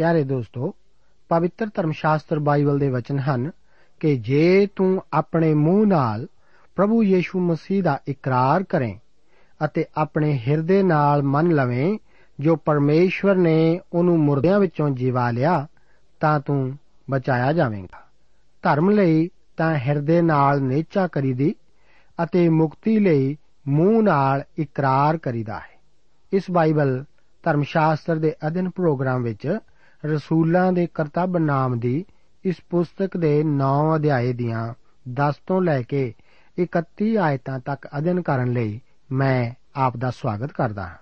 ਪਿਆਰੇ ਦੋਸਤੋ, ਪਵਿੱਤਰ ਧਰਮ ਸ਼ਾਸਤਰ ਬਾਈਬਲ ਦੇ ਵਚਨ ਹਨ ਕਿ ਜੇ ਤੂੰ ਆਪਣੇ ਮੂੰਹ ਨਾਲ ਪ੍ਰਭੂ ਯੀਸ਼ੂ ਮਸੀਹ ਦਾ ਇਕਰਾਰ ਕਰੇ ਅਤੇ ਆਪਣੇ ਹਿਰਦੇ ਨਾਲ ਮੰਨ ਲਵੇਂ ਜੋ ਪਰਮੇਸ਼ਵਰ ਨੇ ਉਹਨੂੰ ਮੁਰਦਿਆਂ ਵਿੱਚੋਂ ਜਿਵਾ ਲਿਆ, ਤਾਂ ਤੂੰ ਬਚਾਇਆ ਜਾਵੇਂਗਾ। ਧਰਮ ਲਈ ਤਾਂ ਹਿਰਦੇ ਨਾਲ ਨੇਚਾ ਕਰੀਦੀ ਅਤੇ ਮੁਕਤੀ ਲਈ ਮੂੰਹ ਨਾਲ ਇਕਰਾਰ ਕਰੀਦਾ ਹੈ। ਇਸ ਬਾਈਬਲ ਧਰਮ ਸ਼ਾਸਤਰ ਦੇ ਅਧਿਨ ਪ੍ਰੋਗਰਾਮ ਵਿੱਚ ਰਸੂਲਾਂ ਦੇ ਕਰਤੱਵ ਨਾਮ ਦੀ ਇਸ ਪੁਸਤਕ ਦੇ 9 ਅਧਿਆਏ ਦੀਆਂ 10 ਤੋਂ ਲੈ ਕੇ 31 ਆਇਤਾਂ ਤੱਕ ਅਧਿਨ ਕਰਨ ਲਈ ਮੈਂ ਆਪ ਦਾ ਸਵਾਗਤ ਕਰਦਾ ਹਾਂ।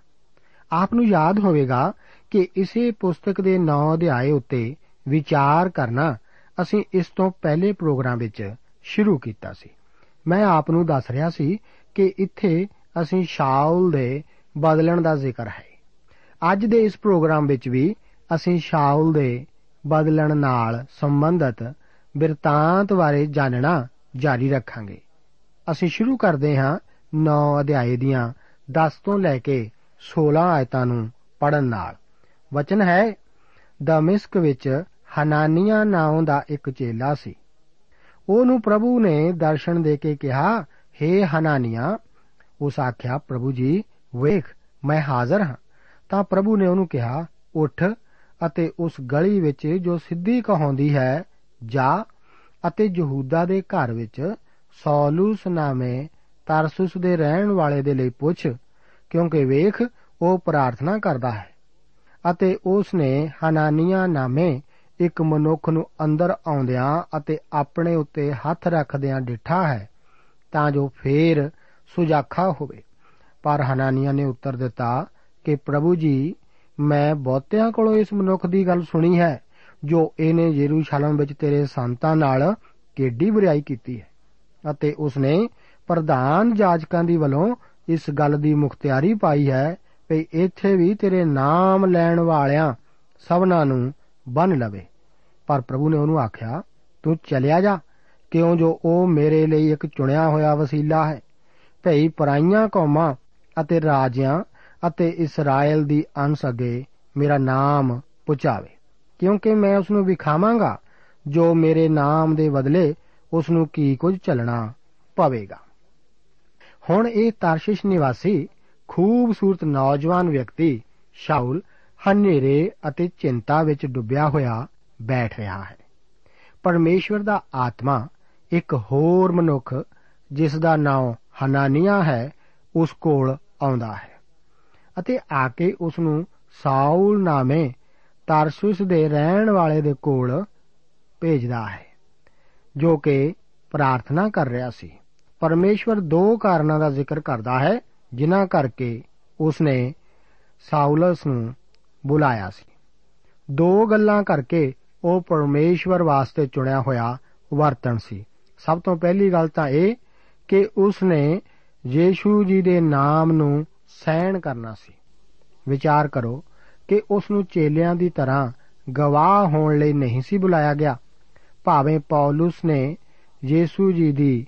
ਆਪ ਨੂੰ ਯਾਦ ਹੋਵੇਗਾ ਕਿ ਇਸੇ ਪੁਸਤਕ ਦੇ 9 ਅਧਿਆਏ ਉੱਤੇ ਵਿਚਾਰ ਕਰਨਾ ਅਸੀਂ ਇਸ ਤੋਂ ਪਹਿਲੇ ਪ੍ਰੋਗਰਾਮ ਵਿੱਚ ਸ਼ੁਰੂ ਕੀਤਾ ਸੀ। ਮੈਂ ਆਪ ਨੂੰ ਦੱਸ ਰਿਹਾ ਸੀ ਕਿ ਇੱਥੇ ਅਸੀਂ ਸ਼ਾਉਲ ਦੇ ਬਦਲਣ ਦਾ ਜ਼ਿਕਰ ਹੈ। ਅੱਜ ਦੇ ਇਸ ਪ੍ਰੋਗਰਾਮ ਵਿੱਚ ਵੀ ਅਸੀਂ ਸ਼ਾਉਲ ਦੇ ਬਦਲਣ ਨਾਲ ਸੰਬੰਧਿਤ ਬਿਰਤਾਂਤ ਬਾਰੇ ਜਾਣਨਾ ਜਾਰੀ ਰੱਖਾਂਗੇ। ਅਸੀਂ ਸ਼ੁਰੂ ਕਰਦੇ ਹਾਂ 9 ਅਧਿਆਏ ਦੀਆਂ 10 ਤੋਂ ਲੈ ਕੇ 16 ਆਇਤਾਂ ਨੂੰ ਪੜਨ ਨਾਲ। ਵਚਨ ਹੈ, ਦਮਿਸਕ ਵਿੱਚ ਹਨਾਨੀਆ ਨਾਮ ਦਾ ਇੱਕ ਚੇਲਾ ਸੀ। ਉਹਨੂੰ ਪ੍ਰਭੂ ਨੇ ਦਰਸ਼ਨ ਦੇ ਕੇ ਕਿਹਾ हे ਹਨਾਨੀਆ, ਉਸ ਆਖਿਆ, ਪ੍ਰਭੂ ਜੀ, ਵੇਖ, ਮੈਂ ਹਾਜ਼ਰ ਹਾਂ। ਤਾਂ ਪ੍ਰਭੂ ਨੇ ਉਹਨੂੰ ਕਿਹਾ, ਉੱਠ ਅਤੇ ਉਸ ਗਲੀ ਵਿੱਚ ਜੋ ਸਿੱਧੀ ਕਹਾਉਂਦੀ ਹੈ, ਜਾ, ਅਤੇ ਯਹੂਦਾ ਦੇ ਘਰ ਵਿੱਚ, ਸੌਲੂਸ ਨਾਮੇ ਤਰਸੁਸ ਦੇ ਰਹਿਣ ਵਾਲੇ ਦੇ ਲਈ ਪੁੱਛ, ਕਿਉਂਕਿ ਵੇਖ, ਉਹ ਪ੍ਰਾਰਥਨਾ ਕਰਦਾ ਹੈ। ਅਤੇ ਉਸ ਨੇ ਹਨਾਨੀਆ ਨਾਮੇ ਇੱਕ ਮਨੁੱਖ ਨੂੰ ਅੰਦਰ ਆਉਂਦਿਆਂ ਅਤੇ ਆਪਣੇ ਉੱਤੇ ਹੱਥ ਰੱਖਦਿਆਂ ਡਿਠਾ ਹੈ, ਤਾਂ ਜੋ ਫੇਰ ਸੁਜਾਖਾ ਹੋਵੇ। ਪਰ ਹਨਾਨੀਆ ਨੇ ਉੱਤਰ ਦਿੱਤਾ ਕਿ ਪ੍ਰਭੂ ਜੀ ਮੈਂ ਬਹੁਤਿਆਂ ਕੋਲੋਂ ਇਸ ਮਨੁੱਖ ਦੀ ਗੱਲ ਸੁਣੀ ਹੈ, ਜੋ ਇਹਨੇ ਯਰੂਸ਼ਲਮ ਵਿੱਚ ਤੇਰੇ ਸੰਤਾਂ ਨਾਲ ਕਿੱਡੀ ਬੁਰਾਈ ਕੀਤੀ ਹੈ ਅਤੇ ਉਸਨੇ ਪ੍ਰਧਾਨ ਜਾਜਕਾਂ ਦੀ ਵੱਲੋਂ ਇਸ ਗੱਲ ਦੀ ਮੁਖਤਿਆਰੀ ਪਾਈ ਹੈ ਕਿ ਇੱਥੇ ਵੀ ਤੇਰੇ ਨਾਮ ਲੈਣ ਵਾਲਿਆਂ ਸਭਨਾਂ ਨੂੰ ਬੰਨ ਲਵੇ। ਪਰ ਪ੍ਰਭੂ ਨੇ ਉਹਨੂੰ ਆਖਿਆ, ਤੂੰ ਚਲਿਆ ਜਾ, ਕਿਉਂ ਜੋ ਉਹ ਮੇਰੇ ਲਈ ਇੱਕ ਚੁਣਿਆ ਹੋਇਆ ਵਸੀਲਾ ਹੈ। ਭਈ ਪਰਾਈਆਂ ਕੌਮਾਂ ਅਤੇ ਰਾਜਿਆਂ ਅਤੇ ਇਸਰਾਇਲ ਦੀ ਅੰਸ ਅਗੇ ਮੇਰਾ ਨਾਮ ਪੁਚਾਵੇ। ਕਿਉਂਕਿ ਮੈਂ ਉਸ ਨੂੰ ਵਿਖਾਵਾਂਗਾ, ਜੋ ਮੇਰੇ ਨਾਮ ਦੇ ਬਦਲੇ ਉਸ ਨੂੰ ਕੀ ਕੁਝ ਚੱਲਣਾ ਪਵੇਗਾ। ਹੁਣ ਇਹ ਤਾਰਸ਼ਿਸ਼ ਨਿਵਾਸੀ ਖੂਬਸੂਰਤ ਨੌਜਵਾਨ ਵਿਅਕਤੀ ਸ਼ਾਉਲ ਹਨੇਰੇ ਅਤੇ ਚਿੰਤਾ ਵਿੱਚ ਡੁੱਬਿਆ ਹੋਇਆ ਬੈਠ ਰਿਹਾ ਹੈ। ਪਰਮੇਸ਼ਵਰ ਦਾ ਆਤਮਾ ਇੱਕ ਹੋਰ ਮਨੁੱਖ, ਜਿਸ ਦਾ ਨਾਮ ਹਨਾਨੀਆ ਹੈ, ਉਸ ਕੋਲ ਆਉਂਦਾ ਹੈ। ਅਤੇ ਆ ਕੇ ਉਸ ਨੂੰ ਸਾਊਲ ਨਾਮੇ ਤਾਰਸੁਸ ਦੇ ਰਹਿਣ ਵਾਲੇ ਦੇ ਕੋਲ ਭੇਜਦਾ ਹੈ, ਜੋ ਕਿ ਪ੍ਰਾਰਥਨਾ ਕਰ ਰਿਹਾ ਸੀ। ਪਰਮੇਸ਼ਵਰ ਦੋ ਕਾਰਨਾਂ ਦਾ ਜ਼ਿਕਰ ਕਰਦਾ ਹੈ, ਜਿਨ੍ਹਾਂ ਕਰਕੇ ਉਸ ਨੇ ਸਾਊਲਸ ਨੂੰ ਬੁਲਾਇਆ ਸੀ। ਦੋ ਗੱਲਾਂ ਕਰਕੇ ਉਹ ਪਰਮੇਸ਼ਵਰ ਵਾਸਤੇ ਚੁਣਿਆ ਹੋਇਆ ਵਰਤਣ ਸੀ। ਸਭ ਤੋਂ ਪਹਿਲੀ ਗੱਲ ਤਾਂ ਇਹ ਕਿ ਉਸ ਨੇ ਯੀਸ਼ੂ ਜੀ ਦੇ ਨਾਮ ਨੂੰ ਸਹਿਣ ਕਰਨਾ ਸੀ। ਵਿਚਾਰ ਕਰੋ ਕਿ ਉਸ ਨੂੰ ਚੇਲਿਆਂ ਦੀ ਤਰ੍ਹਾਂ ਗਵਾਹ ਹੋਣ ਲਈ ਨਹੀਂ ਸੀ ਬੁਲਾਇਆ ਗਿਆ। ਭਾਵੇਂ ਪੌਲਸ ਨੇ ਯੀਸ਼ੂ ਜੀ ਦੀ,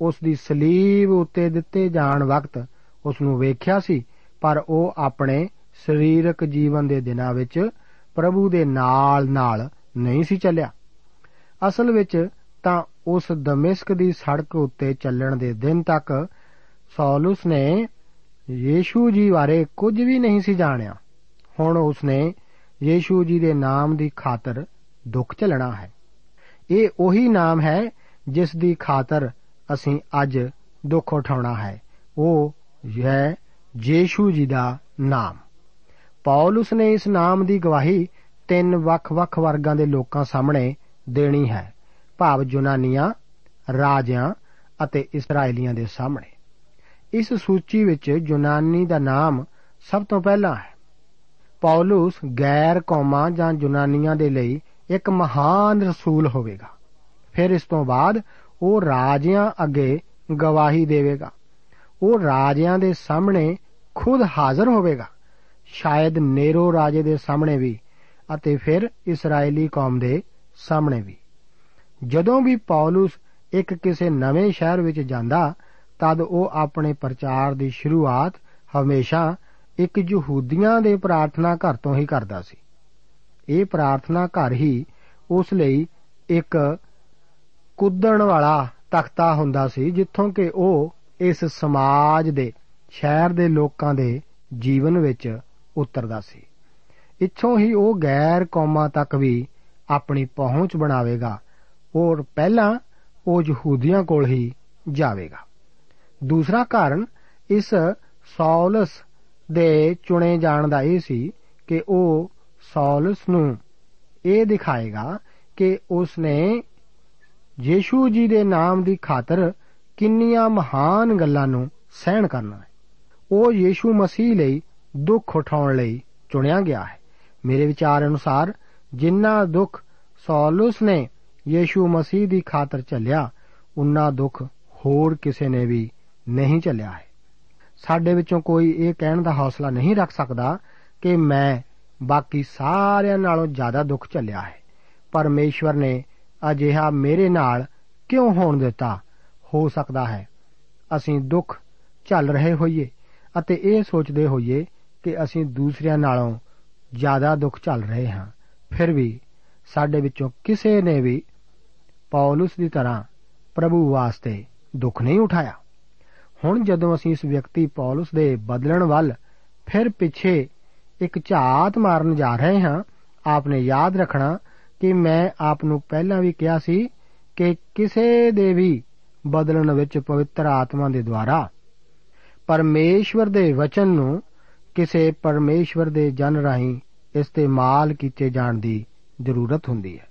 ਉਸ ਦੀ ਸਲੀਬ ਉੱਤੇ ਦਿੱਤੇ ਜਾਣ ਵਕਤ ਉਸ ਨੂੰ ਵੇਖਿਆ ਸੀ, ਪਰ ਉਹ ਆਪਣੇ ਸਰੀਰਕ ਜੀਵਨ ਦੇ ਦਿਨਾਂ ਵਿੱਚ ਪ੍ਰਭੂ ਦੇ ਨਾਲ ਨਾਲ ਨਹੀਂ ਸੀ ਚੱਲਿਆ। ਅਸਲ ਵਿੱਚ ਤਾਂ ਉਸ ਦਮਿਸ਼ਕ ਦੀ ਸੜਕ ਉੱਤੇ ਚੱਲਣ ਦੇ ਦਿਨ ਤੱਕ ਸੌਲਸ ਨੇ ਯੀਸ਼ੂ ਜੀ ਬਾਰੇ ਕੁਝ ਵੀ ਨਹੀਂ ਸੀ ਜਾਣਿਆ। ਹੁਣ ਉਸਨੇ ਯੀਸ਼ੂ ਜੀ ਦੇ ਨਾਮ ਦੀ ਖਾਤਰ ਦੁੱਖ ਝੱਲਣਾ ਹੈ। ਇਹ ਉਹੀ ਨਾਮ ਹੈ ਜਿਸ ਦੀ ਖਾਤਰ ਅਸੀਂ ਅੱਜ ਦੁੱਖ ਉਠਾਉਣਾ ਹੈ। ਉਹ ਹੈ ਯੀਸ਼ੂ ਜੀ ਦਾ ਨਾਮ। ਪੌਲਸ ਨੇ ਇਸ ਨਾਮ ਦੀ ਗਵਾਹੀ ਤਿੰਨ ਵੱਖ-ਵੱਖ ਵਰਗਾਂ ਦੇ ਲੋਕਾਂ ਸਾਹਮਣੇ ਦੇਣੀ ਹੈ। ਭਾਵ ਯੂਨਾਨੀਆਂ ਰਾਜਿਆਂ ਅਤੇ ਇਸرائیਲੀਆਂ ਦੇ ਸਾਹਮਣੇ। ਇਸ ਸੂਚੀ ਵਿੱਚ ਯੂਨਾਨੀ ਦਾ ਨਾਮ ਸਭ ਤੋਂ ਪਹਿਲਾਂ ਹੈ। ਪੌਲਸ ਗੈਰ ਕੌਮਾਂ ਜਾਂ ਯੂਨਾਨੀਆਂ ਦੇ ਲਈ ਇੱਕ ਮਹਾਨ ਰਸੂਲ ਹੋਵੇਗਾ। ਫਿਰ ਇਸ ਤੋਂ ਬਾਅਦ ਉਹ ਰਾਜਿਆਂ ਅੱਗੇ ਗਵਾਹੀ ਦੇਵੇਗਾ। ਉਹ ਰਾਜਿਆਂ ਦੇ ਸਾਹਮਣੇ ਖੁਦ ਹਾਜ਼ਰ ਹੋਵੇਗਾ। ਸ਼ਾਇਦ ਨੇਰੋ ਰਾਜੇ ਦੇ ਸਾਹਮਣੇ ਵੀ ਅਤੇ ਫਿਰ ਇਸرائیਲੀ ਕੌਮ ਦੇ ਸਾਹਮਣੇ ਵੀ। ਜਦੋਂ ਵੀ ਪੌਲਸ ਇੱਕ ਕਿਸੇ ਨਵੇਂ ਸ਼ਹਿਰ ਵਿੱਚ ਜਾਂਦਾ ਤਦ ਉਹ ਆਪਣੇ ਪ੍ਰਚਾਰ ਦੀ ਸ਼ੁਰੂਆਤ ਹਮੇਸ਼ਾ ਇੱਕ ਯਹੂਦੀਆਂ ਦੇ ਪ੍ਰਾਰਥਨਾ ਘਰ ਤੋਂ ਹੀ ਕਰਦਾ ਸੀ। ਇਹ ਪ੍ਰਾਰਥਨਾ ਘਰ ਹੀ ਉਸ ਲਈ ਇੱਕ ਕੁੱਦਣ ਵਾਲਾ ਤਖਤਾ ਹੁੰਦਾ ਸੀ, ਜਿੱਥੋਂ ਕਿ ਉਹ ਇਸ ਸਮਾਜ ਦੇ, ਸ਼ਹਿਰ ਦੇ ਲੋਕਾਂ ਦੇ ਜੀਵਨ ਵਿੱਚ ਉਤਰਦਾ ਸੀ। ਇੱਥੋਂ ਹੀ ਉਹ ਗੈਰ ਕੌਮਾਂ ਤੱਕ ਵੀ ਆਪਣੀ ਪਹੁੰਚ ਬਣਾਵੇਗਾ ਔਰ ਪਹਿਲਾਂ ਉਹ ਯਹੂਦੀਆਂ ਕੋਲ ਹੀ ਜਾਵੇਗਾ। ਦੂਸਰਾ ਕਾਰਨ ਇਸ ਸੌਲਸ ਦੇ ਚੁਣੇ ਜਾਣ ਦਾ ਇਹ ਸੀ ਕਿ ਉਹ ਸੌਲਸ ਨੂੰ ਇਹ ਦਿਖਾਏਗਾ ਕਿ ਉਸ ਨੇ ਯੀਸ਼ੂ ਜੀ ਦੇ ਨਾਮ ਦੀ ਖਾਤਰ ਕਿੰਨੀਆਂ ਮਹਾਨ ਗੱਲਾਂ ਨੂੰ ਸਹਿਣ ਕਰਨਾ ਹੈ। ਉਹ ਯੀਸ਼ੂ ਮਸੀਹ ਲਈ ਦੁੱਖ ਉਠਾਉਣ ਲਈ ਚੁਣਿਆ ਗਿਆ ਹੈ। ਮੇਰੇ ਵਿਚਾਰ ਅਨੁਸਾਰ ਜਿੰਨਾ ਦੁੱਖ ਸੌਲਸ ਨੇ ਯੀਸ਼ੂ ਮਸੀਹ ਦੀ ਖਾਤਰ ਝੱਲਿਆ, ਉਨਾ ਦੁੱਖ ਹੋਰ ਕਿਸੇ ਨੇ ਵੀ ਨਹੀਂ ਝੱਲਿਆ ਹੈ। ਸਾਡੇ ਵਿੱਚੋਂ ਕੋਈ ਇਹ ਕਹਿਣ ਦਾ ਹੌਸਲਾ ਨਹੀਂ ਰੱਖ ਸਕਦਾ ਕਿ ਮੈਂ ਬਾਕੀ ਸਾਰਿਆਂ ਨਾਲੋਂ ਜ਼ਿਆਦਾ ਦੁੱਖ ਝੱਲਿਆ ਹੈ। ਪਰਮੇਸ਼ਵਰ ਨੇ ਅਜਿਹਾ ਮੇਰੇ ਨਾਲ ਕਿਉਂ ਹੋਣ ਦਿੱਤਾ? ਹੋ ਸਕਦਾ ਹੈ ਅਸੀਂ ਦੁੱਖ ਝੱਲ ਰਹੇ ਹੋਈਏ ਅਤੇ ਇਹ ਸੋਚਦੇ ਹੋਈਏ ਕਿ ਅਸੀਂ ਦੂਸਰਿਆਂ ਨਾਲੋਂ ਜ਼ਿਆਦਾ ਦੁੱਖ ਝੱਲ ਰਹੇ ਹਾਂ। ਫਿਰ ਵੀ ਸਾਡੇ ਵਿੱਚੋਂ ਕਿਸੇ ਨੇ ਵੀ ਪੌਲਸ ਦੀ ਤਰ੍ਹਾਂ ਪ੍ਰਭੂ ਵਾਸਤੇ ਦੁੱਖ ਨਹੀਂ ਉਠਾਇਆ। ਹੁਣ ਜਦੋਂ ਅਸੀਂ ਇਸ ਵਿਅਕਤੀ ਪੌਲਸ ਦੇ ਬਦਲਣ ਵੱਲ ਫਿਰ ਪਿੱਛੇ ਇੱਕ ਝਾਤ ਮਾਰਨ ਜਾ ਰਹੇ ਹਾਂ, ਆਪਨੇ ਯਾਦ ਰੱਖਣਾ ਕਿ ਮੈਂ ਆਪ ਨੂੰ ਪਹਿਲਾਂ ਵੀ ਕਿਹਾ ਸੀ ਕਿ ਕਿਸੇ ਦੇ ਵੀ ਬਦਲਣ ਵਿੱਚ ਪਵਿੱਤਰ ਆਤਮਾ ਦੇ ਦੁਆਰਾ ਪਰਮੇਸ਼ਵਰ ਦੇ ਵਚਨ ਨੂੰ ਕਿਸੇ ਪਰਮੇਸ਼ਵਰ ਦੇ ਜਨ ਰਾਹੀਂ ਇਸਤੇਮਾਲ ਕੀਤੇ ਜਾਣ ਦੀ ਜ਼ਰੂਰਤ ਹੁੰਦੀ ਹੈ।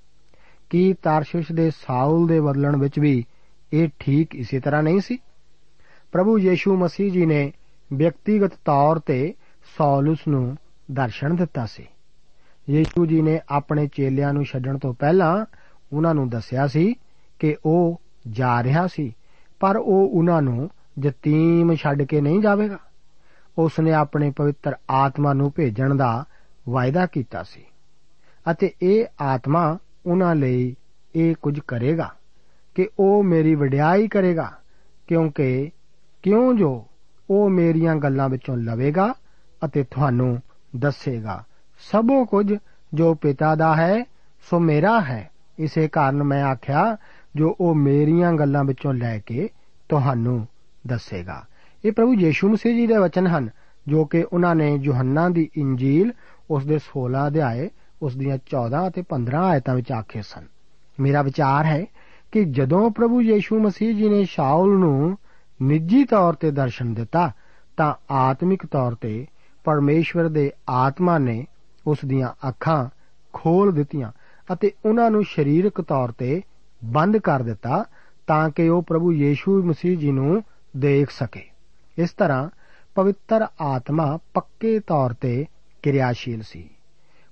ਕੀ ਤਾਰਸ਼ਿਸ਼ ਦੇ ਸਾਊਲ ਦੇ ਬਦਲਣ ਵਿੱਚ ਵੀ ਇਹ ਠੀਕ ਇਸੇ ਤਰ੍ਹਾਂ ਨਹੀਂ ਸੀ? ਪ੍ਰਭੂ ਯੀਸ਼ੂ ਮਸੀਹ ਜੀ ਨੇ ਵਿਅਕਤੀਗਤ ਤੌਰ ਤੇ ਸੌਲਸ ਨੂੰ ਦਰਸ਼ਨ ਦਿੱਤਾ ਸੀ। ਯੀਸ਼ੂ ਜੀ ਨੇ ਆਪਣੇ ਚੇਲਿਆਂ ਨੂੰ ਛੱਡਣ ਤੋਂ ਪਹਿਲਾਂ ਉਹਨਾਂ ਨੂੰ ਦੱਸਿਆ ਸੀ ਕਿ ਉਹ ਜਾ ਰਿਹਾ ਸੀ, ਪਰ ਉਹ ਉਹਨਾਂ ਨੂੰ ਯਤੀਮ ਛੱਡ ਕੇ ਨਹੀਂ ਜਾਵੇਗਾ। ਉਸ ਨੇ ਆਪਣੇ ਪਵਿੱਤਰ ਆਤਮਾ ਨੂੰ ਭੇਜਣ ਦਾ ਵਾਅਦਾ ਕੀਤਾ ਸੀ ਅਤੇ ਇਹ ਆਤਮਾ ਉਹਨਾਂ ਲਈ ਇਹ ਕੁਝ ਕਰੇਗਾ ਕਿ ਉਹ ਮੇਰੀ ਵਡਿਆਈ ਕਰੇਗਾ, ਕਿਉਂਕਿ ਕਿਉਂ ਜੋ ਉਹ ਮੇਰੀਆਂ ਗੱਲਾਂ ਵਿੱਚੋਂ ਲਵੇਗਾ ਅਤੇ ਤੁਹਾਨੂੰ ਦੱਸੇਗਾ। ਸਭੋ ਕੁਝ ਜੋ ਪਿਤਾ ਦਾ ਹੈ, ਸੋ ਮੇਰਾ ਹੈ। ਇਸੇ ਕਾਰਨ ਮੈਂ ਆਖਿਆ, ਜੋ ਉਹ ਮੇਰੀਆਂ ਗੱਲਾਂ ਵਿੱਚੋਂ ਲੈ ਕੇ ਤੁਹਾਨੂੰ ਦੱਸੇਗਾ। ਇਹ ਪ੍ਰਭੂ ਯੀਸ਼ੂ ਮਸੀਹ ਜੀ ਦੇ ਵਚਨ ਹਨ, ਜੋ ਕਿ ਉਹਨਾਂ ਨੇ ਯੋਹੰਨਾ ਦੀ ਇੰਜੀਲ, ਉਸ ਦੇ 16 ਅਧਿਆਏ, ਉਸ ਦੀਆਂ 14 ਅਤੇ 15 ਆਇਤਾਂ ਵਿੱਚ ਆਖੇ ਸਨ। ਮੇਰਾ ਵਿਚਾਰ ਹੈ ਕਿ ਜਦੋਂ ਪ੍ਰਭੂ ਯੀਸ਼ੂ ਮਸੀਹ ਜੀ ਨੇ ਸ਼ਾਉਲ ਨੂੰ ਨਿੱਜੀ ਤੌਰ ਤੇ ਦਰਸ਼ਨ ਦਿੱਤਾ, ਤਾਂ ਆਤਮਿਕ ਤੌਰ ਤੇ ਪਰਮੇਸ਼ਵਰ ਦੇ ਆਤਮਾ ਨੇ ਉਸ ਦੀਆਂ ਅੱਖਾਂ ਖੋਲ ਦਿੱਤੀਆਂ ਅਤੇ ਉਹਨਾਂ ਨੂੰ ਸਰੀਰਕ ਤੌਰ ਤੇ ਬੰਦ ਕਰ ਦਿੱਤਾ ਤਾਂ ਕਿ ਉਹ ਪ੍ਰਭੂ ਯੀਸ਼ੂ ਮਸੀਹ ਜੀ ਨੂੰ ਦੇਖ ਸਕੇ। ਇਸ ਤਰ੍ਹਾਂ ਪਵਿੱਤਰ ਆਤਮਾ ਪੱਕੇ ਤੌਰ ਤੇ ਕਿਰਿਆਸ਼ੀਲ ਸੀ।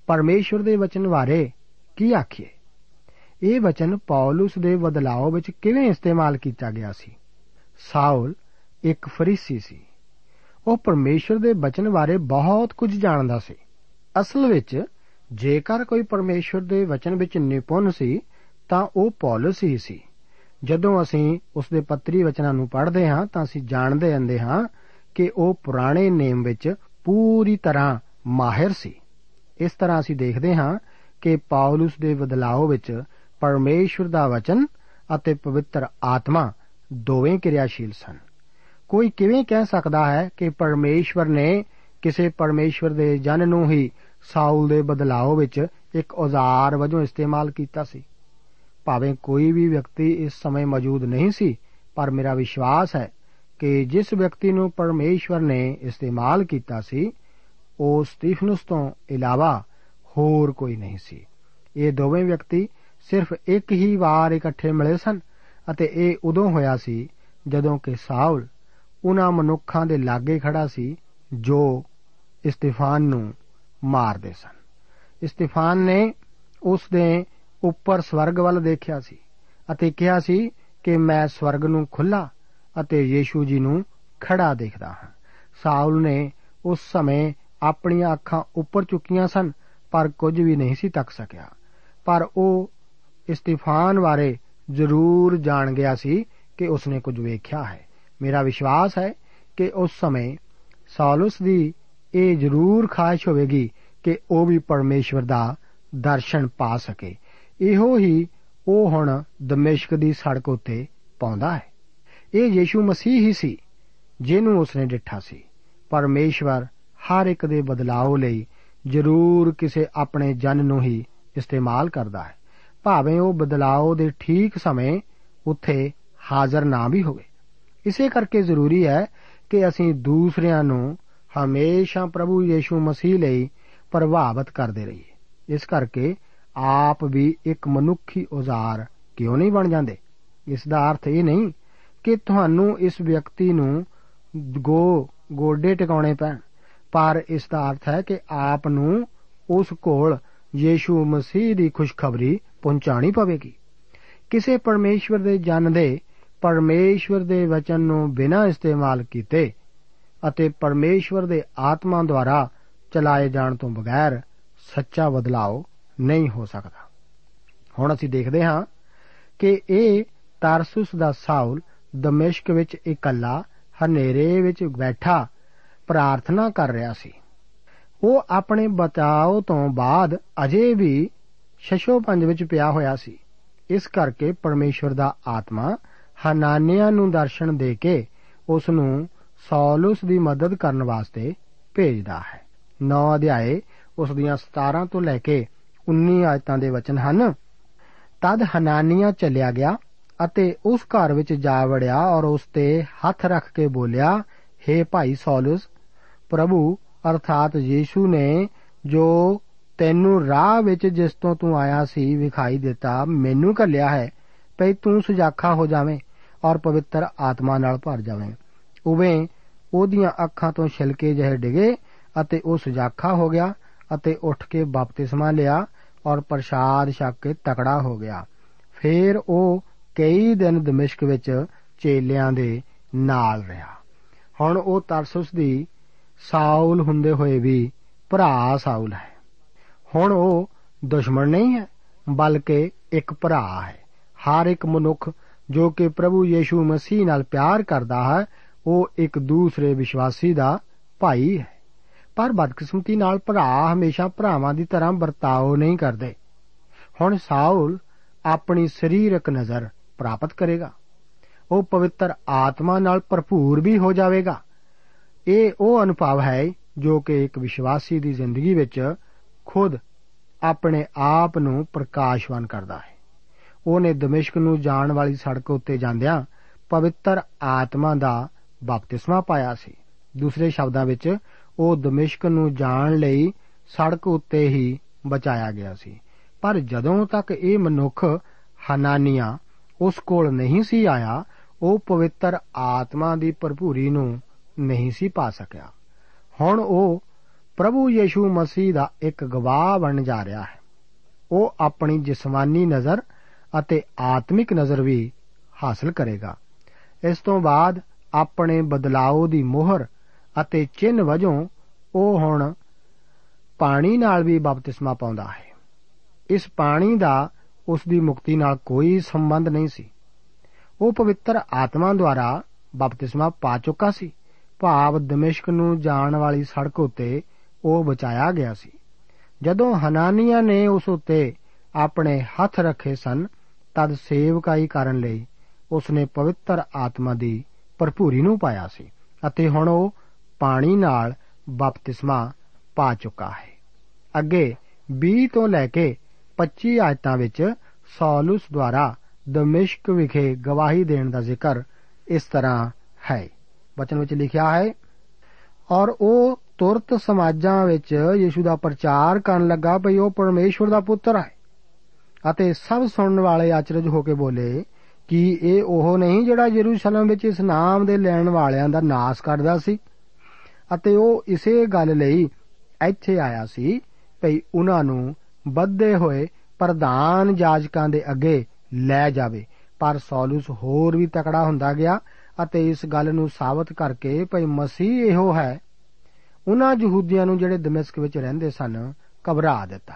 ਪਰਮੇਸ਼ਵਰ ਦੇ ਵਚਨ ਬਾਰੇ ਕੀ ਆਖੀਏ? ਇਹ ਵਚਨ ਪੌਲਸ ਦੇ ਬਦਲਾਅ ਵਿੱਚ ਕਿਵੇਂ ਇਸਤੇਮਾਲ ਕੀਤਾ ਗਿਆ ਸੀ? ਸਾਊਲ ਇੱਕ ਫਰੀਸੀ ਸੀ। ਉਹ ਪਰਮੇਸ਼ਵਰ ਦੇ ਬਚਨ ਬਾਰੇ ਬਹੁਤ ਕੁਝ ਜਾਣਦਾ ਸੀ। ਅਸਲ ਵਿੱਚ ਜੇਕਰ ਕੋਈ ਪਰਮੇਸ਼ਵਰ ਦੇ ਵਚਨ ਵਿੱਚ ਨਿਪੁੰਨ ਸੀ, ਤਾਂ ਉਹ ਪੌਲਸ ਹੀ ਸੀ। ਜਦੋਂ ਅਸੀਂ ਉਸ ਦੇ ਪੱਤਰੀ ਵਚਨਾਂ ਨੂੰ ਪੜ੍ਹਦੇ ਹਾਂ, ਤਾਂ ਅਸੀਂ ਜਾਣਦੇ ਹੁੰਦੇ ਹਾਂ ਕਿ ਉਹ ਪੁਰਾਣੇ ਨੇਮ ਵਿੱਚ ਪੂਰੀ ਤਰ੍ਹਾਂ ਮਾਹਿਰ ਸੀ। ਇਸ ਤਰ੍ਹਾਂ ਅਸੀਂ ਦੇਖਦੇ ਹਾਂ ਕਿ ਪੌਲਸ ਦੇ ਬਦਲਾਅ ਵਿੱਚ ਪਰਮੇਸ਼ਵਰ ਦਾ ਵਚਨ ਅਤੇ ਪਵਿੱਤਰ ਆਤਮਾ ਦੋਵੇਂ ਕਿਰਿਆਸ਼ੀਲ ਸਨ। ਕੋਈ ਕਿਵੇਂ ਕਹਿ ਸਕਦਾ ਹੈ ਕਿ ਪਰਮੇਸ਼ਵਰ ਨੇ ਕਿਸੇ ਪਰਮੇਸ਼ਵਰ ਦੇ ਜਨ ਨੂੰ ਹੀ ਸਾਊਲ ਦੇ ਬਦਲਾਅ ਵਿੱਚ ਇੱਕ ਔਜ਼ਾਰ ਵਜੋਂ ਇਸਤੇਮਾਲ ਕੀਤਾ ਸੀ। ਭਾਵੇਂ ਕੋਈ ਵੀ ਵਿਅਕਤੀ ਇਸ ਸਮੇਂ ਮੌਜੂਦ ਨਹੀਂ ਸੀ, ਪਰ ਮੇਰਾ ਵਿਸ਼ਵਾਸ ਹੈ ਕਿ ਜਿਸ ਵਿਅਕਤੀ ਨੂੰ ਪਰਮੇਸ਼ਵਰ ਨੇ ਇਸਤੇਮਾਲ ਕੀਤਾ ਸੀ, ਉਹ ਸਟੀਫਨਸ ਤੋਂ ਇਲਾਵਾ ਹੋਰ ਕੋਈ ਨਹੀਂ ਸੀ। ਇਹ ਦੋਵੇਂ ਵਿਅਕਤੀ ਸਿਰਫ ਇੱਕ ਹੀ ਵਾਰ ਇਕੱਠੇ ਮਿਲੇ ਸਨ ਅਤੇ ਇਹ ਉਦੋਂ ਹੋਇਆ ਸੀ ਜਦੋਂ ਕਿ ਸਾਊਲ ਉਹਨਾਂ ਮਨੁੱਖਾਂ ਦੇ ਲਾਗੇ ਖੜਾ ਸੀ ਜੋ ਇਸਤੀਫਾਨ ਨੂੰ ਮਾਰਦੇ ਸਨ। ਇਸਤੀਫਾਨ ਨੇ ਉਸ ਦੇ ਉੱਪਰ ਸਵਰਗ ਵੱਲ ਦੇਖਿਆ ਸੀ ਅਤੇ ਕਿਹਾ ਸੀ ਕਿ ਮੈਂ ਸਵਰਗ ਨੂੰ ਖੁੱਲਾ ਅਤੇ ਯੀਸ਼ੂ ਜੀ ਨੂੰ ਖੜਾ ਦੇਖਦਾ ਹਾਂ। ਸਾਊਲ ਨੇ ਉਸ ਸਮੇਂ ਆਪਣੀਆਂ ਅੱਖਾਂ ਉੱਪਰ ਚੁੱਕੀਆਂ ਸਨ, ਪਰ ਕੁਝ ਵੀ ਨਹੀਂ ਸੀ ਤੱਕ ਸਕਿਆ। ਪਰ ਉਹ ਇਸਤੀਫਾਨ ਬਾਰੇ ਜ਼ਰੂਰ ਜਾਣ ਗਿਆ ਸੀ ਕਿ ਉਸਨੇ ਕੁਝ ਵੇਖਿਆ ਹੈ। ਮੇਰਾ ਵਿਸ਼ਵਾਸ ਹੈ ਕਿ ਉਸ ਸਮੇਂ ਸਾਲਸ ਦੀ ਇਹ ਜ਼ਰੂਰ ਖਾਹਿਸ਼ ਹੋਵੇਗੀ ਕਿ ਉਹ ਵੀ ਪਰਮੇਸ਼ਵਰ ਦਾ ਦਰਸ਼ਨ ਪਾ ਸਕੇ। ਇਹੋ ਹੀ ਉਹ ਹੁਣ ਦਮਿਸ਼ਕ ਦੀ ਸੜਕ ਉੱਤੇ ਪਾਉਂਦਾ ਹੈ। ਇਹ ਯੀਸ਼ੂ ਮਸੀਹ ਹੀ ਸੀ ਜਿਹਨੂੰ ਉਸਨੇ ਡਿੱਠਾ ਸੀ। ਪਰਮੇਸ਼ਵਰ ਹਰ ਇੱਕ ਦੇ ਬਦਲਾਅ ਲਈ ਜ਼ਰੂਰ ਕਿਸੇ ਆਪਣੇ ਜਨ ਨੂੰ ਹੀ ਇਸਤੇਮਾਲ ਕਰਦਾ ਹੈ। ਭਾਵੇਂ ਉਹ ਬਦਲਾਅ ਦੇ ਠੀਕ ਸਮੇਂ ਉੱਥੇ ਹਾਜ਼ਰ ਨਾ ਵੀ ਹੋਵੇ। ਇਸੇ ਕਰਕੇ ਜ਼ਰੂਰੀ ਹੈ ਕਿ ਅਸੀਂ ਦੂਸਰਿਆਂ ਨੂੰ ਹਮੇਸ਼ਾ ਪ੍ਰਭੂ ਯੀਸ਼ੂ ਮਸੀਹ ਲਈ ਪ੍ਰਭਾਵਿਤ ਕਰਦੇ ਰਹੀਏ। ਇਸ ਕਰਕੇ ਆਪ ਵੀ ਇੱਕ ਮਨੁੱਖੀ ਔਜ਼ਾਰ ਕਿਉਂ ਨਹੀਂ ਬਣ ਜਾਂਦੇ? ਇਸ ਦਾ ਅਰਥ ਇਹ ਨਹੀਂ ਕਿ ਤੁਹਾਨੂੰ ਇਸ ਵਿਅਕਤੀ ਨੂੰ ਗੋ ਗੋਡੇ ਟਿਕਾਉਣੇ ਪੈਣ, ਪਰ ਇਸ ਦਾ ਅਰਥ ਹੈ ਕਿ ਆਪ ਨੂੰ ਉਸ ਕੋਲ ਯੀਸ਼ੂ ਮਸੀਹ ਦੀ ਖੁਸ਼ਖਬਰੀ ਪਹੁੰਚਾਣੀ ਪਵੇਗੀ। ਕਿਸੇ ਪਰਮੇਸ਼ਵਰ ਦੇ ਜਨ ਦੇ ਪਰਮੇਸ਼ਵਰ ਦੇ ਵਚਨ ਨੂੰ ਬਿਨਾਂ ਇਸਤੇਮਾਲ ਕੀਤੇ ਅਤੇ ਪਰਮੇਸ਼ਵਰ ਦੇ ਆਤਮਾ ਦੁਆਰਾ ਚਲਾਏ ਜਾਣ ਤੋਂ ਬਗੈਰ ਸੱਚਾ ਬਦਲਾਅ ਨਹੀਂ ਹੋ ਸਕਦਾ। ਹੁਣ ਅਸੀਂ ਦੇਖਦੇ ਹਾਂ ਕਿ ਇਹ ਤਾਰਸੁਸ ਦਾ ਸਾਊਲ ਦਮਿਸ਼ਕ ਵਿੱਚ ਇਕੱਲਾ, ਹਨੇਰੇ ਵਿੱਚ ਬੈਠਾ ਪ੍ਰਾਰਥਨਾ ਕਰ ਰਿਹਾ ਸੀ। ਉਹ ਆਪਣੇ ਬਚਾਓ ਤੋਂ ਬਾਅਦ ਅਜੇ ਵੀ ਸ਼ਸ਼ੋਪੰਜ ਵਿੱਚ ਪਿਆ ਹੋਇਆ ਸੀ। ਇਸ ਕਰਕੇ ਪਰਮੇਸ਼ਵਰ ਦਾ ਆਤਮਾ ਹਨਾਨਿਆ ਨੂੰ ਦਰਸ਼ਨ ਦੇ ਕੇ ਉਸ ਨੂੰ ਸੌਲਸ ਦੀ ਮਦਦ ਕਰਨ ਵਾਸਤੇ ਭੇਜਦਾ ਹੈ। 9 ਅਧਿਆਏ ਉਸ ਦੀਆਂ 17 ਤੋਂ ਲੈ ਕੇ 19 ਆਇਤਾਂ ਦੇ ਵਚਨ ਹਨ। ਤਦ ਹਨਾਨੀਆ ਚੱਲਿਆ ਗਿਆ ਅਤੇ ਉਸ ਘਰ ਵਿੱਚ ਜਾ ਵੜਿਆ ਔਰ ਉਸ ਤੇ ਹੱਥ ਰੱਖ ਕੇ ਬੋਲਿਆ हे ਭਾਈ ਸੌਲਸ, ਪ੍ਰਭੂ ਅਰਥਾਤ ਯੀਸ਼ੂ ਨੇ ਜੋ ਤੈਨੂੰ ਰਾਹ ਵਿੱਚ ਜਿਸ ਤੋਂ ਤੂੰ ਆਇਆ ਸੀ ਵਿਖਾਈ ਦਿੱਤਾ, ਮੈਨੂੰ ਘੱਲਿਆ ਹੈ, ਭਈ ਤੂੰ ਸੁਜਾਖਾ ਹੋ ਜਾਵੇਂ ਔਰ ਪਵਿੱਤਰ ਆਤਮਾ ਨਾਲ ਭਰ ਜਾਵੇਂ। ਉਵੇਂ ਉਹਦੀਆਂ ਅੱਖਾਂ ਤੋਂ ਛਿਲਕੇ ਜਿਹੇ ਡਿਗੇ ਅਤੇ ਉਹ ਸੁਜਾਖਾ ਹੋ ਗਿਆ ਅਤੇ ਉੱਠ ਕੇ ਬਪਤਿਸਮਾ ਲਿਆ ਔਰ ਪ੍ਰਸ਼ਾਦ ਛਕ ਕੇ ਤਕੜਾ ਹੋ ਗਿਆ। ਫਿਰ ਉਹ ਕਈ ਦਿਨ ਦਮਿਸ਼ਕ ਵਿੱਚ ਚੇਲਿਆਂ ਦੇ ਨਾਲ ਰਿਹਾ। ਹੁਣ ਉਹ ਤਰਸੁਸ ਦੀ ਸਾਊਲ ਹੁੰਦੇ ਹੋਏ ਵੀ ਭਰਾ ਸਾਊਲ ਹੈ। ਹੁਣ ਉਹ ਦੁਸ਼ਮਣ ਨਹੀਂ ਹੈ, ਬਲਕਿ ਇੱਕ ਭਰਾ ਹੈ। ਹਰ ਇੱਕ ਮਨੁੱਖ ਜੋ ਕਿ ਪ੍ਰਭੂ ਯੀਸ਼ੂ ਮਸੀਹ ਨਾਲ ਪਿਆਰ ਕਰਦਾ ਹੈ, ਉਹ ਇੱਕ ਦੂਸਰੇ ਵਿਸ਼ਵਾਸੀ ਦਾ ਭਾਈ ਹੈ। ਪਰ ਬਦਕਿਸਮਤੀ ਨਾਲ ਭਰਾ ਹਮੇਸ਼ਾ ਭਰਾਵਾਂ ਦੀ ਤਰ੍ਹਾਂ ਵਰਤਾਓ ਨਹੀਂ ਕਰਦੇ। ਹੁਣ ਸਾਊਲ ਆਪਣੀ ਸਰੀਰਕ ਨਜ਼ਰ ਪ੍ਰਾਪਤ ਕਰੇਗਾ। ਉਹ ਪਵਿੱਤਰ ਆਤਮਾ ਨਾਲ ਭਰਪੂਰ ਵੀ ਹੋ ਜਾਵੇਗਾ। ਇਹ ਉਹ ਅਨੁਭਵ ਹੈ ਜੋ ਕਿ ਇੱਕ ਵਿਸ਼ਵਾਸੀ ਦੀ ਜ਼ਿੰਦਗੀ ਵਿੱਚ ਖੁਦ ਆਪਣੇ ਆਪ ਨੂੰ ਪ੍ਰਕਾਸ਼ਵਾਨ ਕਰਦਾ ਹੈ। ਉਹਨੇ ਦਮਿਸ਼ਕ ਨੂੰ ਜਾਣ ਵਾਲੀ ਸੜਕ ਉੱਤੇ ਜਾਂਦਿਆਂ ਪਵਿੱਤਰ ਆਤਮਾ ਦਾ ਬਪਤਿਸਮਾ ਪਾਇਆ ਸੀ। ਦੂਸਰੇ ਸ਼ਬਦਾਂ ਵਿੱਚ, ਉਹ ਦਮਿਸ਼ਕ ਨੂੰ ਜਾਣ ਲਈ ਸੜਕ ਉੱਤੇ ਹੀ ਬਚਾਇਆ ਗਿਆ ਸੀ। ਪਰ ਜਦੋਂ ਤੱਕ ਇਹ ਮਨੁੱਖ ਹਨਾਨੀਆਂ ਉਸ ਕੋਲ ਨਹੀਂ ਸੀ ਆਇਆ, ਉਹ ਪਵਿੱਤਰ ਆਤਮਾ ਦੀ ਭਰਪੂਰੀ ਨੂੰ ਨਹੀਂ ਸੀ ਪਾ ਸਕਿਆ। ਹੁਣ ਉਹ ਪ੍ਰਭੂ ਯੀਸ਼ੂ ਮਸੀਹ ਦਾ ਇੱਕ ਗਵਾਹ ਬਣ ਜਾ ਰਿਹਾ ਹੈ। ਉਹ ਆਪਣੀ ਜਿਸਮਾਨੀ ਨਜ਼ਰ ਅਤੇ ਆਤਮਿਕ ਨਜ਼ਰ ਵੀ ਹਾਸਲ ਕਰੇਗਾ। ਇਸ ਤੋਂ ਬਾਅਦ ਆਪਣੇ ਬਦਲਾਅ ਦੀ ਮੋਹਰ ਅਤੇ ਚਿੰਨ ਵਜੋਂ ਉਹ ਹੁਣ ਪਾਣੀ ਨਾਲ ਵੀ ਬਪਤਿਸਮਾ ਪਾਉਂਦਾ ਹੈ। ਇਸ ਪਾਣੀ ਦਾ ਉਸ ਦੀ ਮੁਕਤੀ ਨਾਲ ਕੋਈ ਸੰਬੰਧ ਨਹੀਂ ਸੀ। ਉਹ ਪਵਿੱਤਰ ਆਤਮਾ ਦੁਆਰਾ ਬਪਤਿਸਮਾ ਪਾ ਚੁੱਕਾ ਸੀ। ਭਾਵ ਦਮਿਸ਼ਕ ਨੂੰ ਜਾਣ ਵਾਲੀ ਸੜਕ ਉੱਤੇ ਉਹ ਬਚਾਇਆ ਗਿਆ ਸੀ। ਜਦੋਂ ਹਨਾਨੀਆ ਨੇ ਉਸ ਉੱਤੇ ਆਪਣੇ ਹੱਥ ਰੱਖੇ ਸਨ, ਤਦ ਸੇਵਕਾਈ ਕਰਨ ਲਈ ਉਸ ਨੇ ਪਵਿੱਤਰ ਆਤਮਾ ਦੀ ਭਰਪੂਰੀ ਨੂੰ ਪਾਇਆ ਸੀ ਅਤੇ ਹੁਣ ਉਹ ਪਾਣੀ ਨਾਲ ਬਪਤਿਸਮਾ ਪਾ ਚੁੱਕਾ ਹੈ। ਅੱਗੇ 20 ਤੋਂ ਲੈ ਕੇ 25 ਆਇਤਾਂ ਵਿੱਚ ਸੌਲਸ ਦੁਆਰਾ ਦਮਿਸ਼ਕ ਵਿਖੇ ਗਵਾਹੀ ਦੇਣ ਦਾ ਜ਼ਿਕਰ ਇਸ ਤਰ੍ਹਾਂ ਹੈ। ਬਚਨ ਵਿੱਚ ਲਿਖਿਆ ਹੈ, ਔਰ ਉਹ ਤੁਰਤ ਸਮਾਜਾਂ ਵਿੱਚ ਯੀਸ਼ੂ ਦਾ ਪ੍ਰਚਾਰ ਕਰਨ ਲੱਗਾ ਭਈ ਉਹ ਪਰਮੇਸ਼ਵਰ ਦਾ ਪੁੱਤਰ ਹੈ। ਅਤੇ ਸਭ ਸੁਣਨ ਵਾਲੇ ਆਚਰਜ ਹੋ ਕੇ ਬੋਲੇ ਕਿ ਇਹ ਉਹ ਨਹੀਂ ਜਿਹੜਾ ਯਰੂਸ਼ਲਮ ਵਿੱਚ ਇਸ ਨਾਮ ਦੇ ਲੈਣ ਵਾਲਿਆਂ ਦਾ ਨਾਸ ਕਰਦਾ ਸੀ। ਅਤੇ ਉਹ ਇਸੇ ਗੱਲ ਲਈ ਇੱਥੇ ਆਇਆ ਸੀ ਭਈ ਉਹਨਾਂ ਨੂੰ ਵੱਧੇ ਹੋਏ ਪ੍ਰਧਾਨ ਜਾਜਕਾਂ ਦੇ ਅੱਗੇ ਲੈ ਜਾਵੇ। ਪਰ ਸੌਲਸ ਹੋਰ ਵੀ ਤਕੜਾ ਹੁੰਦਾ ਗਿਆ ਅਤੇ ਇਸ ਗੱਲ ਨੂੰ ਸਾਬਤ ਕਰਕੇ ਭਈ ਮਸੀਹ ਇਹੋ ਹੈ ਉਹਨਾਂ ਯਹੂਦੀਆਂ ਨੂੰ ਜਿਹੜੇ ਦਮਿਸ਼ਕ ਵਿੱਚ ਰਹਿੰਦੇ ਸਨ, ਘਬਰਾ ਦਿੱਤਾ।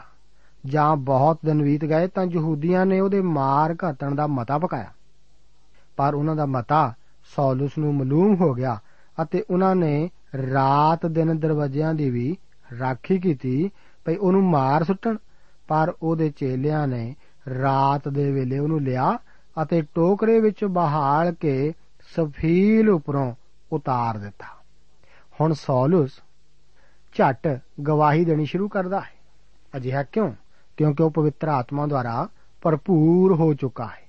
ਜਾਂ ਬਹੁਤ ਦਿਨ ਬੀਤ ਗਏ ਤਾਂ ਯਹੂਦੀਆਂ ਨੇ ਉਹਦੇ ਮਾਰ ਘਾਤਣ ਦਾ ਮਤਾ ਪਕਾਇਆ। ਪਰ ਉਹਨਾਂ ਦਾ ਮਤਾ ਸੌਲਸ ਨੂੰ ਮਾਲੂਮ ਹੋ ਗਿਆ ਅਤੇ ਉਹਨਾਂ ਨੇ ਰਾਤ ਦਿਨ ਦਰਵਾਜ਼ਿਆਂ ਦੀ ਵੀ ਰਾਖੀ ਕੀਤੀ ਭਈ ਉਹਨੂੰ ਮਾਰ ਸੁੱਟਣ। ਪਰ ਉਹਦੇ ਚੇਲਿਆਂ ਨੇ ਰਾਤ ਦੇ ਵੇਲੇ ਉਹਨੂੰ ਲਿਆ ਅਤੇ ਟੋਕਰੇ ਵਿੱਚ ਬਹਾਲ ਕੇ ਸਫੀਲ ਉੱਪਰੋਂ ਉਤਾਰ ਦਿੱਤਾ। ਹੁਣ ਸੌਲਸ ਝਟ ਗਵਾਹੀ ਦੇਣੀ ਸ਼ੁਰੂ ਕਰਦਾ ਹੈ। ਅਜਿਹਾ ਕਿਉਂ? ਕਿਉਂਕਿ ਉਹ ਪਵਿੱਤਰ ਆਤਮਾ ਦੁਆਰਾ ਭਰਪੂਰ ਹੋ ਚੁੱਕਾ ਹੈ।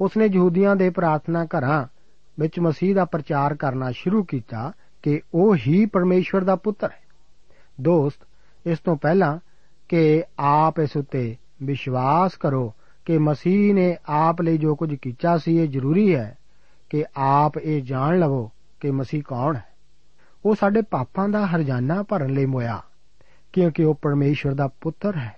ਉਸਨੇ ਯਹੂਦੀਆਂ ਦੇ ਪ੍ਰਾਰਥਨਾ ਘਰਾਂ ਵਿੱਚ ਮਸੀਹ ਦਾ ਪ੍ਰਚਾਰ ਕਰਨਾ ਸ਼ੁਰੂ ਕੀਤਾ ਕਿ ਉਹ ਹੀ ਪਰਮੇਸ਼ਵਰ ਦਾ ਪੁੱਤਰ ਹੈ। ਦੋਸਤ, ਇਸ ਤੋਂ ਪਹਿਲਾਂ ਕਿ ਆਪ ਇਸ ਉੱਤੇ ਵਿਸ਼ਵਾਸ ਕਰੋ ਕਿ ਮਸੀਹ ਨੇ ਆਪ ਲਈ ਜੋ ਕੁਝ ਕੀਤਾ ਸੀ, ਇਹ ਜ਼ਰੂਰੀ ਹੈ ਕਿ ਆਪ ਇਹ ਜਾਣ ਲਵੋ ਕਿ ਮਸੀਹ ਕੌਣ ਹੈ। ਉਹ ਸਾਡੇ ਪਾਪਾਂ ਦਾ ਹਰਜਾਨਾ ਭਰਨ ਲਈ ਮੋਇਆ, ਕਿਉਂਕਿ ਉਹ ਪਰਮੇਸ਼ਵਰ ਦਾ ਪੁੱਤਰ ਹੈ।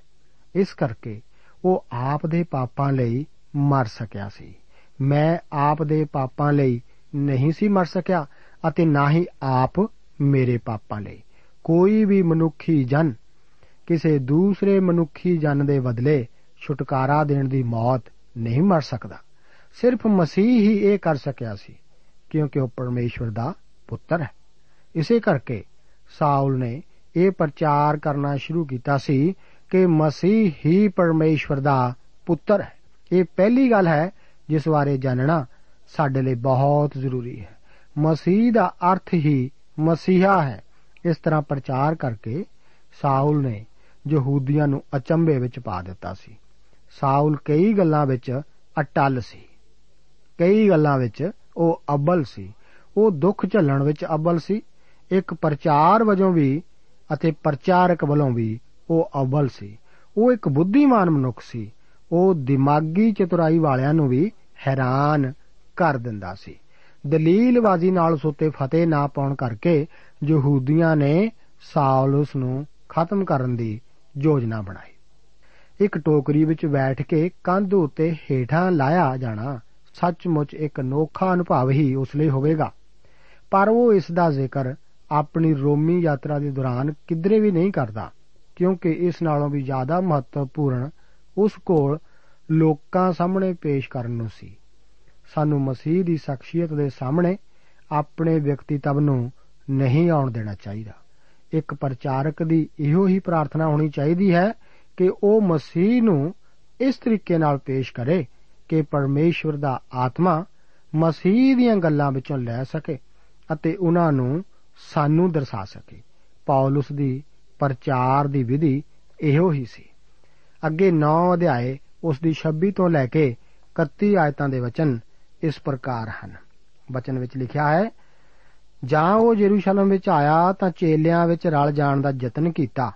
ਇਸ ਕਰਕੇ ਉਹ ਆਪ ਦੇ ਪਾਪਾਂ ਲਈ ਮਰ ਸਕਿਆ ਸੀ। ਮੈਂ ਆਪ ਦੇ ਪਾਪਾਂ ਲਈ ਨਹੀਂ ਸੀ ਮਰ ਸਕਿਆ, ਅਤੇ ਨਾ ਹੀ ਆਪ ਮੇਰੇ ਪਾਪਾਂ ਲਈ। ਕੋਈ ਵੀ ਮਨੁੱਖੀ ਜਨ ਕਿਸੇ ਦੂਸਰੇ ਮਨੁੱਖੀ ਜਨ ਦੇ ਬਦਲੇ ਛੁਟਕਾਰਾ ਦੇਣ ਦੀ ਮੌਤ ਨਹੀਂ ਮਰ ਸਕਦਾ। ਸਿਰਫ ਮਸੀਹ ਹੀ ਇਹ ਕਰ ਸਕਿਆ ਸੀ, ਕਿਉਂਕਿ ਉਹ ਪਰਮੇਸ਼ਵਰ ਦਾ ਪੁੱਤਰ ਹੈ। ਇਸੇ ਕਰਕੇ ਸਾਊਲ ਨੇ ਇਹ ਪ੍ਰਚਾਰ ਕਰਨਾ ਸ਼ੁਰੂ ਕੀਤਾ ਸੀ ਕਿ ਮਸੀਹ ਹੀ ਪਰਮੇਸ਼ਵਰ ਦਾ ਪੁੱਤਰ ਹੈ। ਇਹ ਪਹਿਲੀ ਗੱਲ ਹੈ ਜਿਸ ਬਾਰੇ ਜਾਣਨਾ ਸਾਡੇ ਲਈ ਬਹੁਤ ਜ਼ਰੂਰੀ ਹੈ। ਮਸੀਹ ਦਾ ਅਰਥ ਹੀ ਮਸੀਹਾ ਹੈ। ਇਸ ਤਰ੍ਹਾਂ ਪ੍ਰਚਾਰ ਕਰਕੇ ਸਾਊਲ ਨੇ ਯਹੂਦੀਆਂ ਨੂੰ ਅਚੰਭੇ ਵਿੱਚ ਪਾ ਦਿੱਤਾ ਸੀ। ਸਾਊਲ ਕਈ ਗੱਲਾਂ ਵਿੱਚ ਅਟਲ ਸੀ। ਕਈ ਗੱਲਾਂ ਵਿੱਚ ਉਹ ਅਬਲ ਸੀ। ਉਹ ਦੁੱਖ ਝੱਲਣ ਵਿੱਚ ਅਬਲ ਸੀ। ਇੱਕ ਪ੍ਰਚਾਰ ਵਜੋਂ ਵੀ ਅਤੇ ਪ੍ਰਚਾਰਕ ਵੱਲੋਂ ਵੀ ਉਹ ਅਵਲ ਸੀ। ਉਹ ਇੱਕ ਬੁੱਧੀਮਾਨ ਮਨੁੱਖ ਸੀ। ਉਹ ਦਿਮਾਗੀ ਚਤੁਰਾਈ ਵਾਲਿਆਂ ਨੂੰ ਵੀ ਹੈਰਾਨ ਕਰ ਦਿੰਦਾ ਸੀ। ਦਲੀਲਬਾਜ਼ੀ ਨਾਲ ਉਸ ਉੱਤੇ ਫਤਿਹ ਨਾ ਪਾਉਣ ਕਰਕੇ ਯਹੂਦੀਆਂ ਨੇ ਸਾਉਲਸ ਨੂੰ ਖਤਮ ਕਰਨ ਦੀ ਯੋਜਨਾ ਬਣਾਈ। ਇੱਕ ਟੋਕਰੀ ਵਿੱਚ ਬੈਠ ਕੇ ਕੰਧ ਉੱਤੇ ਹੇਠਾਂ ਲਾਇਆ ਜਾਣਾ ਸੱਚਮੁੱਚ ਇੱਕ ਅਨੋਖਾ ਅਨੁਭਵ ਹੀ ਉਸ ਲਈ ਹੋਵੇਗਾ। ਪਰ ਉਹ ਇਸ ਦਾ ਜ਼ਿਕਰ ਆਪਣੀ ਰੋਮੀ ਯਾਤਰਾ ਦੇ ਦੌਰਾਨ ਕਿਧਰੇ ਵੀ ਨਹੀਂ ਕਰਦਾ, ਕਿਉਂਕਿ ਇਸ ਨਾਲੋਂ ਵੀ ਜ਼ਿਆਦਾ ਮਹੱਤਵਪੂਰਨ ਉਸ ਕੋਲ ਲੋਕਾਂ ਸਾਹਮਣੇ ਪੇਸ਼ ਕਰਨ ਨੂੰ ਸੀ। ਸਾਨੂੰ ਮਸੀਹ ਦੀ ਸ਼ਖਸੀਅਤ ਦੇ ਸਾਹਮਣੇ ਆਪਣੇ ਵਿਅਕਤੀਤਵ ਨੂੰ ਨਹੀਂ ਆਉਣ ਦੇਣਾ ਚਾਹੀਦਾ। ਇੱਕ ਪ੍ਰਚਾਰਕ ਦੀ ਇਹੋ ਹੀ ਪ੍ਰਾਰਥਨਾ ਹੋਣੀ ਚਾਹੀਦੀ ਹੈ ਕਿ ਉਹ ਮਸੀਹ ਨੂੰ ਇਸ ਤਰੀਕੇ ਨਾਲ ਪੇਸ਼ ਕਰੇ ਕਿ ਪਰਮੇਸ਼ਵਰ ਦਾ ਆਤਮਾ ਮਸੀਹ ਦੀਆਂ ਗੱਲਾਂ ਵਿੱਚੋਂ ਲੈ ਸਕੇ ਅਤੇ ਉਹਨਾਂ ਨੂੰ ਸਾਨੂੰ ਦਰਸਾ ਸਕੇ। ਪੌਲਸ ਦੀ ਪ੍ਰਚਾਰ ਦੀ ਵਿਧੀ ਇਹੋ ਹੀ ਸੀ। ਅੱਗੇ 9 ਅਧਿਆਏ ਉਸ ਦੀ 26 ਤੋਂ ਲੈ ਕੇ 31 ਆਇਤਾਂ ਦੇ ਵਚਨ ਇਸ ਪ੍ਰਕਾਰ ਹਨ। ਵਚਨ ਵਿੱਚ ਲਿਖਿਆ ਹੈ, ਜਾਂ ਉਹ ਯਰੂਸ਼ਲਮ ਵਿੱਚ ਆਇਆ ਤਾਂ ਚੇਲਿਆਂ ਵਿੱਚ ਰਲ ਜਾਣ ਦਾ ਯਤਨ ਕੀਤਾ।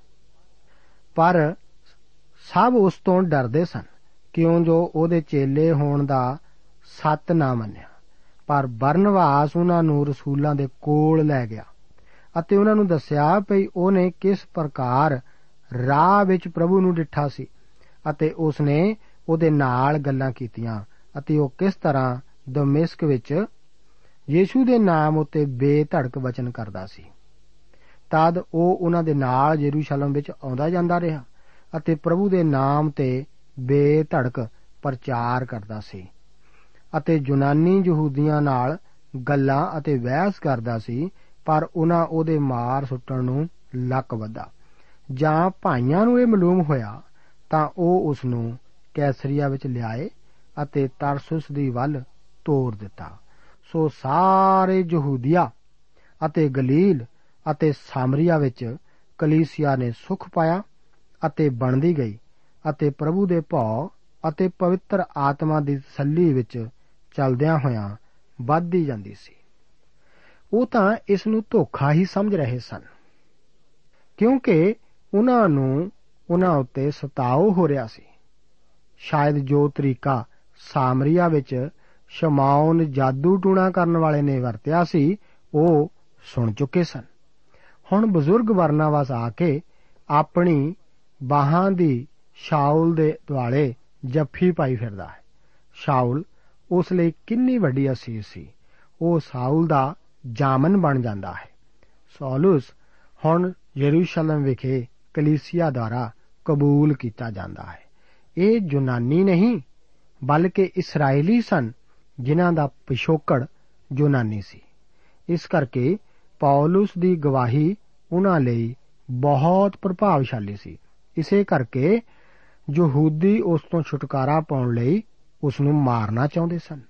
ਪਰ ਸਭ ਉਸ ਤੋਂ ਡਰਦੇ ਸਨ, ਕਿਉਂ ਜੋ ਉਹਦੇ ਚੇਲੇ ਹੋਣ ਦਾ ਸੱਤ ਨਾ ਮੰਨਿਆ। ਪਰ ਬਰਨਵਾਸ ਉਹਨਾਂ ਨੂੰ ਰਸੂਲਾਂ ਦੇ ਕੋਲ ਲੈ ਗਿਆ ਅਤੇ ਉਹਨਾਂ ਨੂੰ ਦੱਸਿਆ ਭਈ ਉਹਨੇ ਕਿਸ ਪ੍ਰਕਾਰ ਰਾਹ ਵਿੱਚ ਪ੍ਰਭੂ ਨੂੰ ਡਿੱਠਾ ਸੀ ਅਤੇ ਉਸਨੇ ਉਹਦੇ ਨਾਲ ਗੱਲਾਂ ਕੀਤੀਆਂ ਅਤੇ ਉਹ ਕਿਸ ਤਰ੍ਹਾਂ ਦਮਿਸਕ ਵਿੱਚ ਯੀਸ਼ੂ ਦੇ ਨਾਮ ਉੱਤੇ ਬੇਧੜਕ ਵਚਨ ਕਰਦਾ ਸੀ। ਤਦ ਉਹ ਉਹਨਾਂ ਦੇ ਨਾਲ ਯਰੂਸ਼ਲਮ ਵਿੱਚ ਆਉਂਦਾ ਜਾਂਦਾ ਰਿਹਾ ਅਤੇ ਪ੍ਰਭੂ ਦੇ ਨਾਮ ਤੇ ਬੇਧੜਕ ਪ੍ਰਚਾਰ ਕਰਦਾ ਸੀ। ਅਤੇ ਯੂਨਾਨੀ ਯਹੂਦੀਆਂ ਨਾਲ ਗੱਲਾਂ ਅਤੇ ਬਹਿਸ ਕਰਦਾ ਸੀ, ਪਰ ਉਹਨਾਂ ਉਹਦੇ ਮਾਰ ਸੁੱਟਣ ਨੂੰ ਲੱਕ ਵੱਧਾ। ਜਾਂ ਭਾਈਆਂ ਨੂੰ ਇਹ ਮਾਲੂਮ ਹੋਇਆ, ਤਾਂ ਉਹ ਉਸ ਨੂੰ ਕੈਸਰੀਆ ਵਿੱਚ ਲਿਆਏ ਅਤੇ ਤਰਸੁਸ ਦੀ ਵੱਲ ਤੋਰ ਦਿੱਤਾ। ਸੋ ਸਾਰੇ ਯਹੂਦੀਆ ਅਤੇ ਗਲੀਲ ਅਤੇ ਸਾਮਰੀਆ ਵਿੱਚ ਕਲੀਸਿਆ ਨੇ ਸੁਖ ਪਾਇਆ ਅਤੇ ਬਣਦੀ ਗਈ ਅਤੇ ਪ੍ਰਭੂ ਦੇ ਭਉ ਅਤੇ ਪਵਿੱਤਰ ਆਤਮਾ ਦੀ ਤਸੱਲੀ ਵਿੱਚ ਚਲਦਿਆਂ ਹੋਇਆਂ ਵੱਧਦੀ ਜਾਂਦੀ ਸੀ। ਉਹ ਤਾਂ ਇਸ ਨੂੰ ਧੋਖਾ ਹੀ ਸਮਝ ਰਹੇ ਸਨ, ਕਿਉਂਕਿ ਉਹਨਾਂ ਨੂੰ ਉਹਨਾਂ ਉੱਤੇ ਸਤਾਉ ਹੋ ਰਿਹਾ ਸੀ। ਸ਼ਾਇਦ ਜੋ ਤਰੀਕਾ ਸਾਮਰੀਆ ਵਿੱਚ ਸ਼ਮਾਉਨ ਜਾਦੂ ਟੂਣਾ ਕਰਨ ਵਾਲੇ ਨੇ ਵਰਤਿਆ ਸੀ, ਉਹ ਸੁਣ ਚੁੱਕੇ ਸਨ। ਹੁਣ ਬਜ਼ੁਰਗ ਵਰਨਾਵਾਸ ਆ ਕੇ ਆਪਣੀ ਬਾਹਾਂ ਦੀ ਸ਼ਾਉਲ ਦੇ ਦੁਆਲੇ ਜੱਫੀ ਪਾਈ ਫਿਰਦਾ ਹੈ। ਸ਼ਾਉਲ ਉਸ ਲਈ ਕਿੰਨੀ ਵੱਡੀ ਅਸੀਸ ਸੀ। ਉਹ ਸਾਊਲ ਦਾ ਜਾਮਨ ਬਣ ਜਾਂਦਾ ਹੈ। ਸੌਲਸ ਹੁਣ ਯਰੂਸ਼ਲਮ ਵਿਖੇ ਕਲੀਸਿਆ ਦੁਆਰਾ ਕਬੂਲ ਕੀਤਾ ਜਾਂਦਾ ਹੈ। ਇਹ ਯੂਨਾਨੀ ਨਹੀਂ, ਬਲਕਿ ਇਸرائیਲੀ ਸਨ, ਜਿਨ੍ਹਾਂ ਦਾ ਪਿਸ਼ੋਕੜ ਯੂਨਾਨੀ ਸੀ। ਇਸ ਕਰਕੇ ਪੌਲਸ ਦੀ ਗਵਾਹੀ ਉਹਨਾਂ ਲਈ ਬਹੁਤ ਪ੍ਰਭਾਵਸ਼ਾਲੀ ਸੀ। ਇਸੇ ਕਰਕੇ ਯਹੂਦੀ ਉਸ ਤੋਂ ਛੁਟਕਾਰਾ ਪਾਉਣ ਲਈ ਉਸ ਨੂੰ ਮਾਰਨਾ ਚਾਹੁੰਦੇ ਸਨ।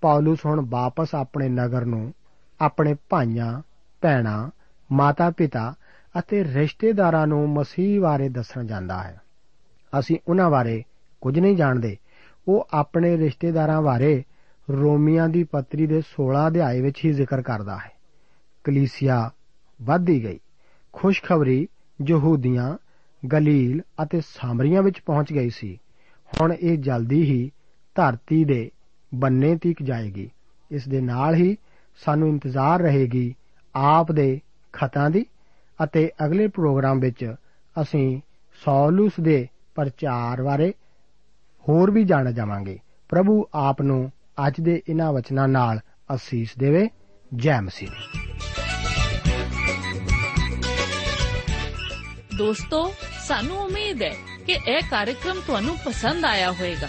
ਪੌਲਸ ਹੁਣ ਵਾਪਸ ਆਪਣੇ ਨਗਰ ਨੂੰ ਆਪਣੇ ਭਾਈਆਂ, ਭੈਣਾਂ, ਮਾਤਾ-ਪਿਤਾ ਅਤੇ ਰਿਸ਼ਤੇਦਾਰਾਂ ਨੂੰ ਮਸੀਹ ਬਾਰੇ ਦੱਸਣ ਜਾਂਦਾ ਹੈ। ਅਸੀਂ ਉਹਨਾਂ ਬਾਰੇ ਕੁਝ ਨਹੀਂ ਜਾਣਦੇ। ਉਹ ਆਪਣੇ ਰਿਸ਼ਤੇਦਾਰਾਂ ਬਾਰੇ ਰੋਮੀਆਂ ਦੀ ਪੱਤਰੀ ਦੇ 16 ਅਧਿਆਏ ਵਿੱਚ ਹੀ ਜ਼ਿਕਰ ਕਰਦਾ ਹੈ। ਕਲੀਸਿਆ ਵੱਧਦੀ ਗਈ। ਖੁਸ਼ਖਬਰੀ ਯਹੂਦੀਆਂ, ਗਲੀਲ ਅਤੇ ਸਾਮਰੀਆਂ ਵਿੱਚ ਪਹੁੰਚ ਗਈ ਸੀ। ਹੁਣ ਇਹ ਜਲਦੀ ਹੀ ਧਰਤੀ ਦੇ ਬੰਨੇ ਤੀਕ ਜਾਏਗੀ। ਇਸ ਦੇ ਨਾਲ ਹੀ ਸਾਨੂੰ ਇੰਤਜ਼ਾਰ ਰਹੇਗੀ ਆਪ ਦੇ ਖਤਾਂ ਦੀ ਅਤੇ ਅਗਲੇ ਪ੍ਰੋਗਰਾਮ ਵਿੱਚ ਅਸੀਂ ਸੌਲੂਸ ਦੇ ਪ੍ਰਚਾਰ ਬਾਰੇ ਹੋਰ ਵੀ ਜਾਣ ਜਾਵਾਂਗੇ। ਪ੍ਰਭੂ ਆਪ ਨੂੰ ਅੱਜ ਦੇ ਇਹਨਾਂ ਵਚਨਾਂ ਨਾਲ ਅਸੀਸ ਦੇਵੇ। ਜੈ ਮਸੀਹ ਦੀ। ਦੋਸਤੋ, ਸਾਨੂੰ ਉਮੀਦ ਹੈ ਕਿ ਇਹ ਕਾਰਜਕ੍ਰਮ ਤੁਹਾਨੂੰ ਪਸੰਦ ਆਇਆ ਹੋਵੇਗਾ।